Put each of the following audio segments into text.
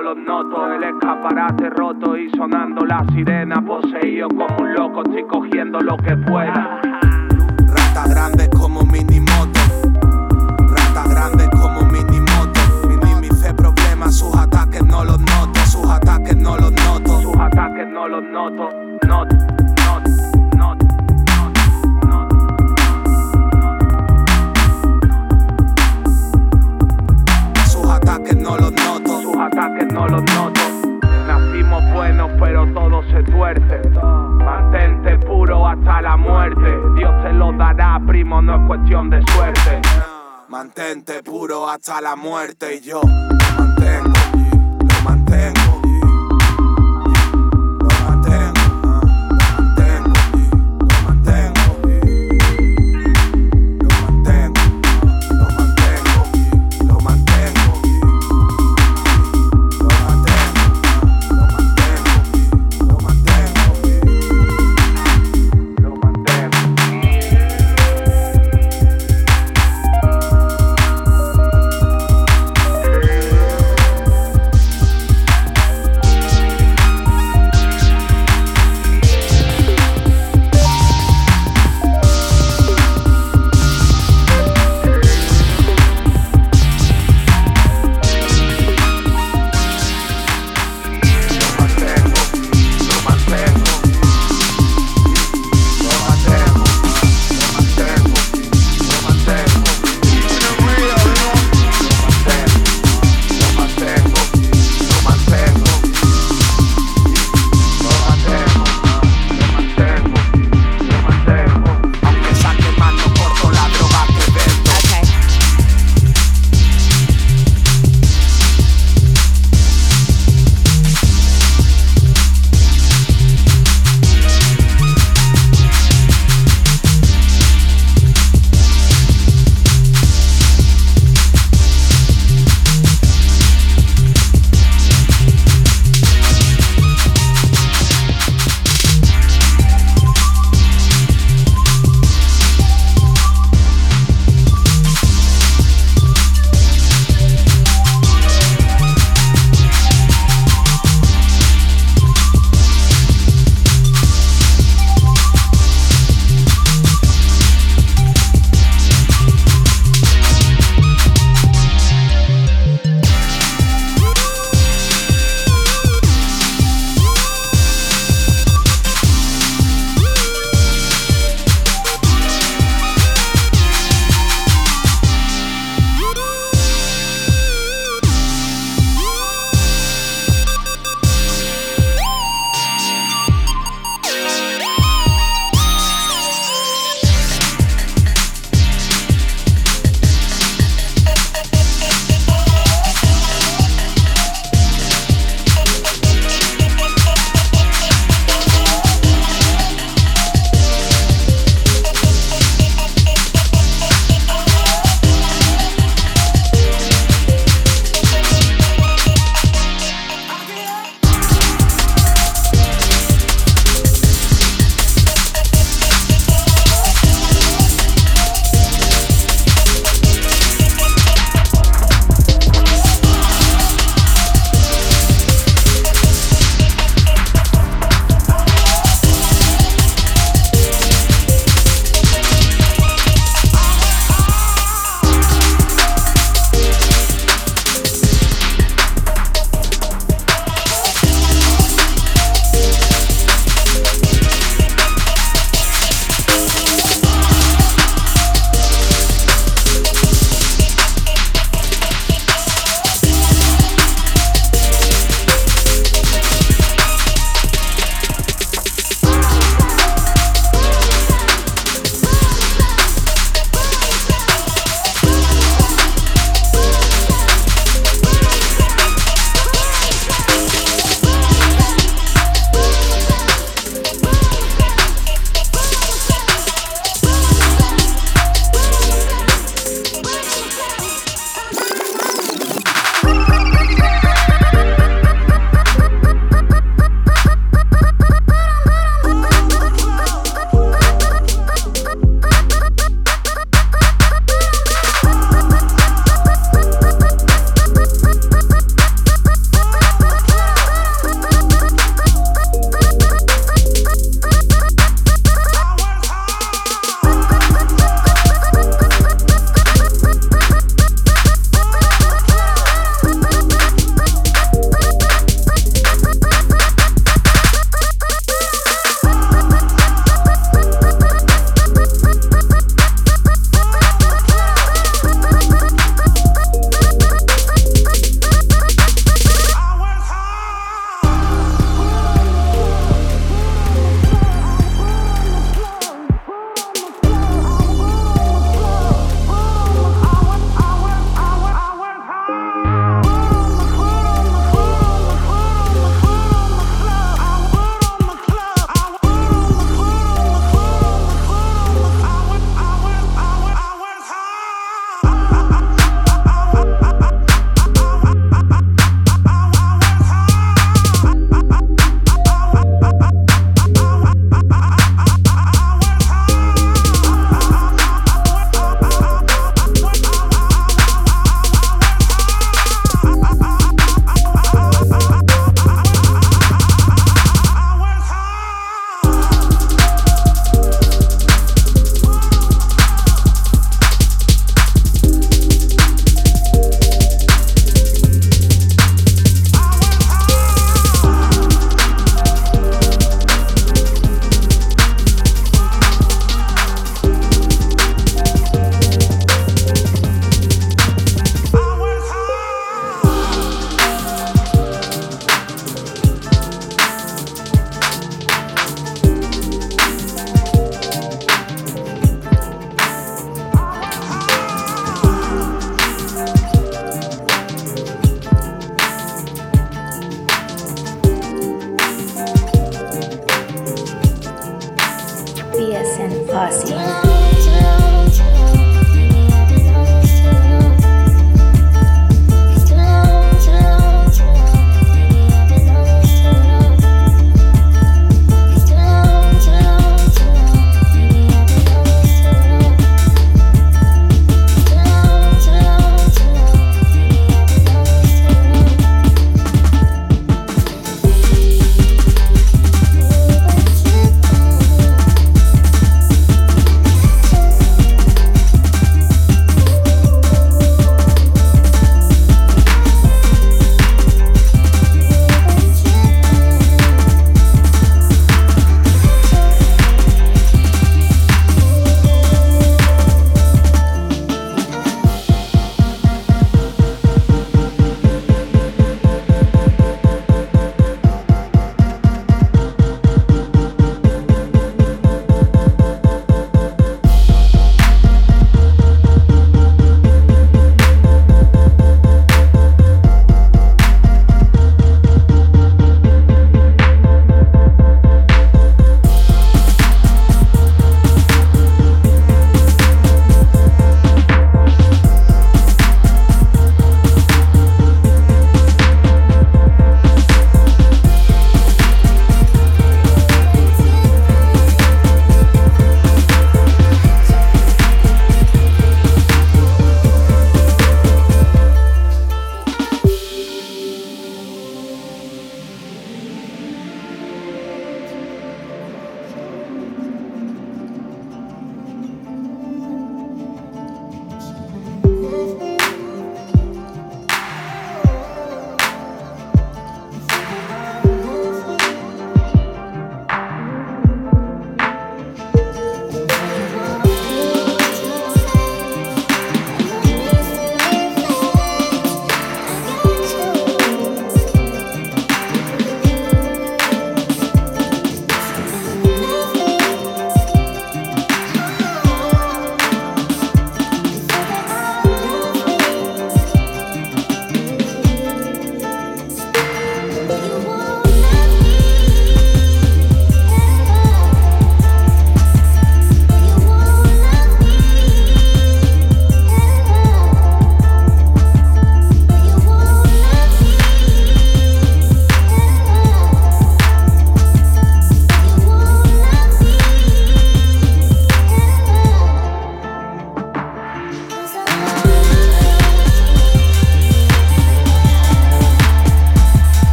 los noto, el escaparate roto y sonando la sirena poseído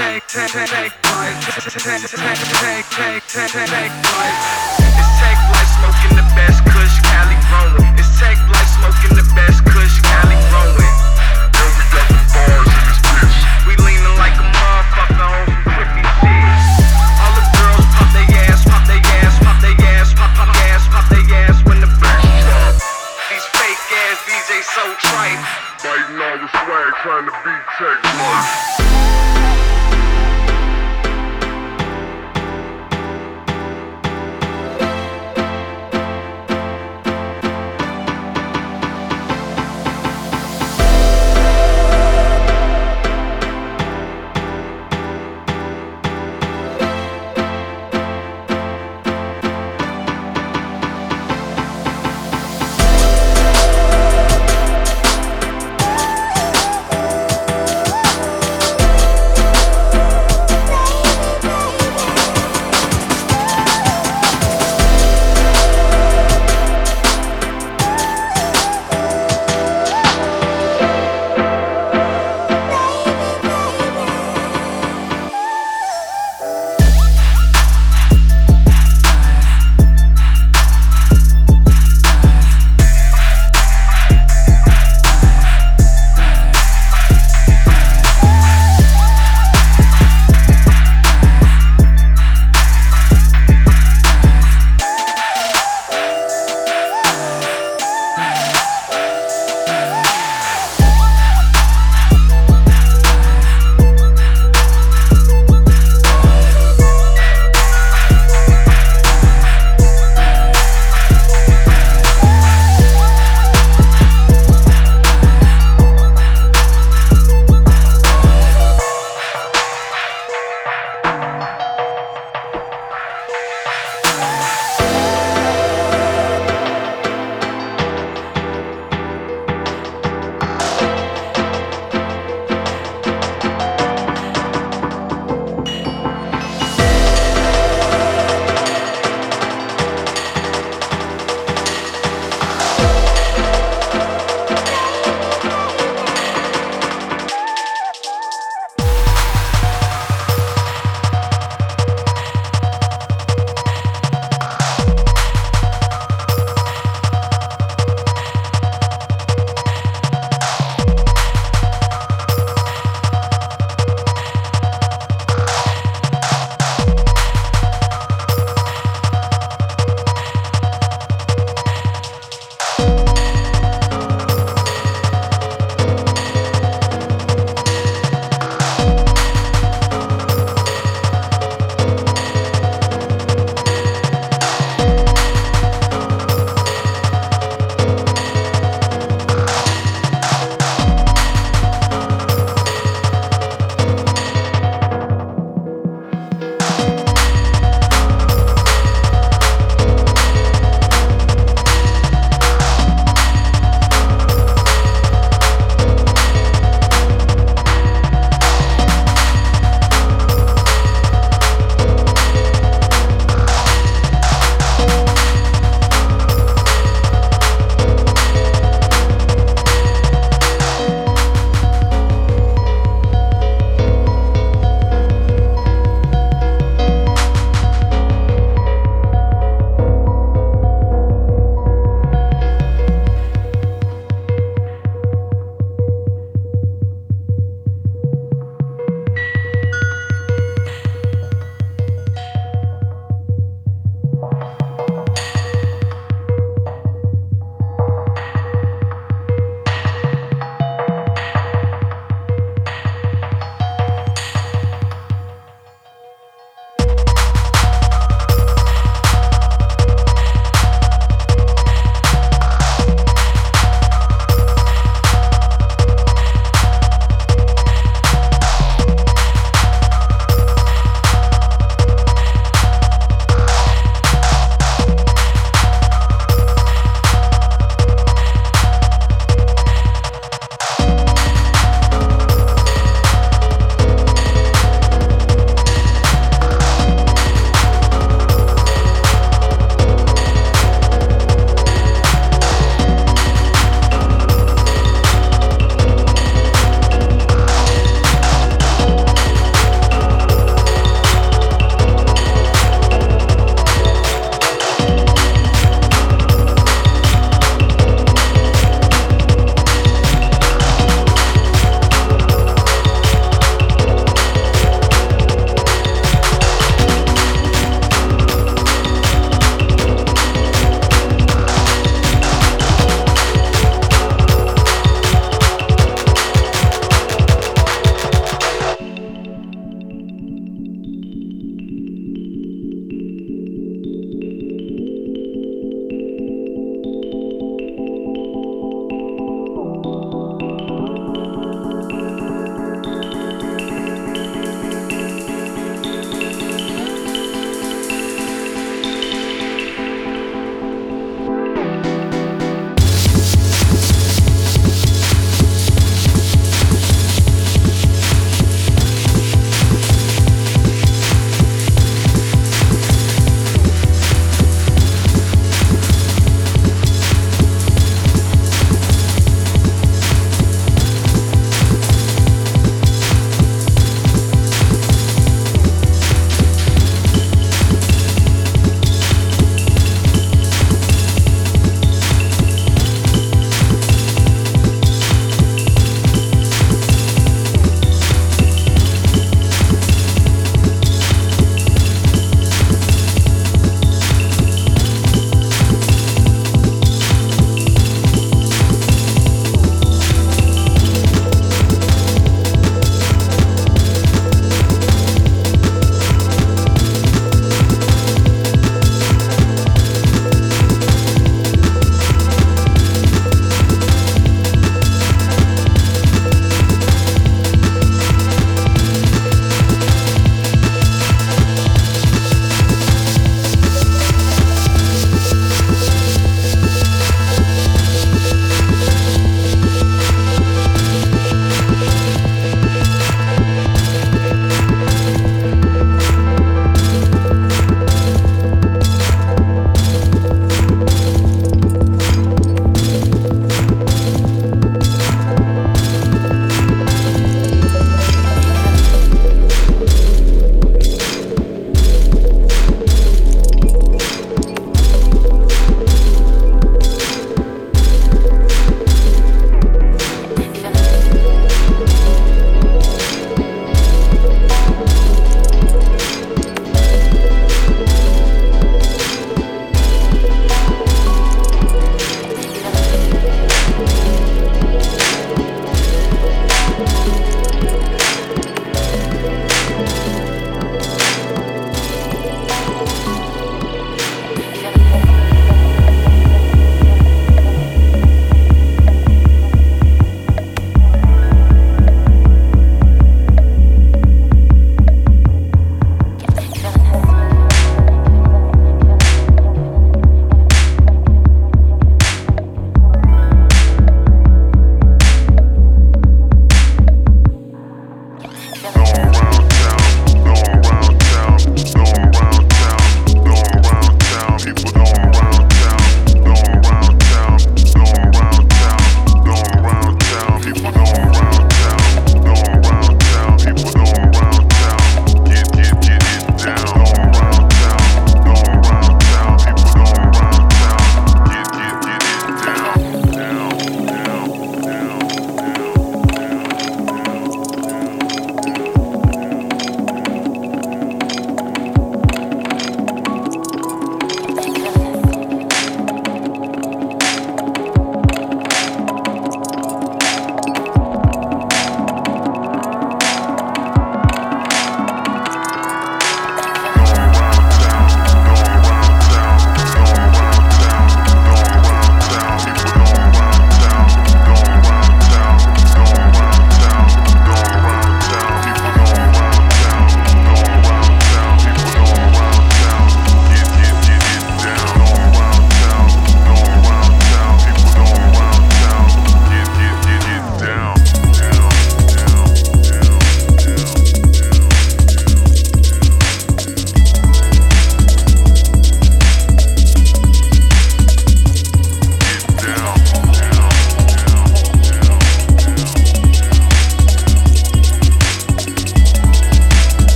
take, take, take, take flight. Take, take, take, take, take, take flight. Just take flight, smoking the best Kush, Cali, Rona.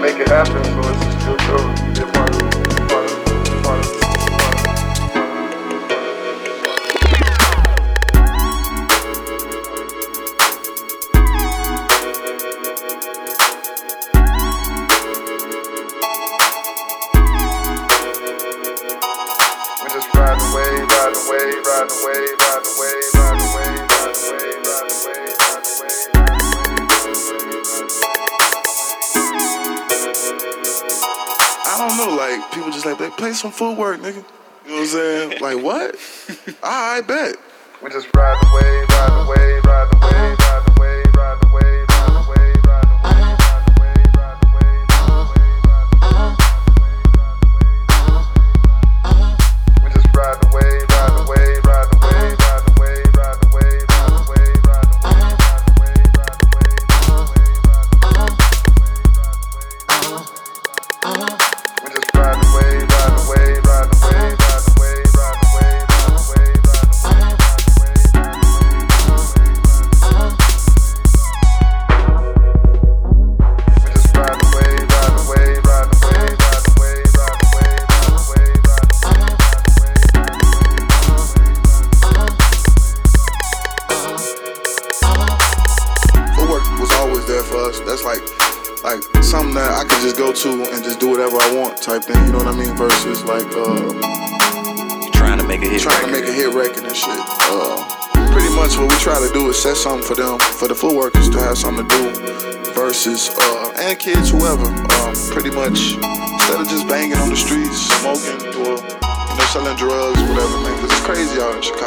make it happen, so it's a good play some footwork, nigga. You know what I'm saying? like what? I, I bet. We just ride away, ride away, ride away.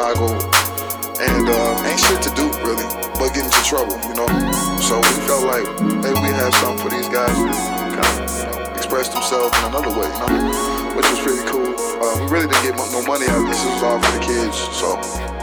Chicago, and uh, ain't shit to do really, but get into trouble, you know. So we felt like, hey, we have something for these guys to kind of you know, express themselves in another way, you know, which was pretty cool. Uh, we really didn't get no money out of this. It was all for the kids, so.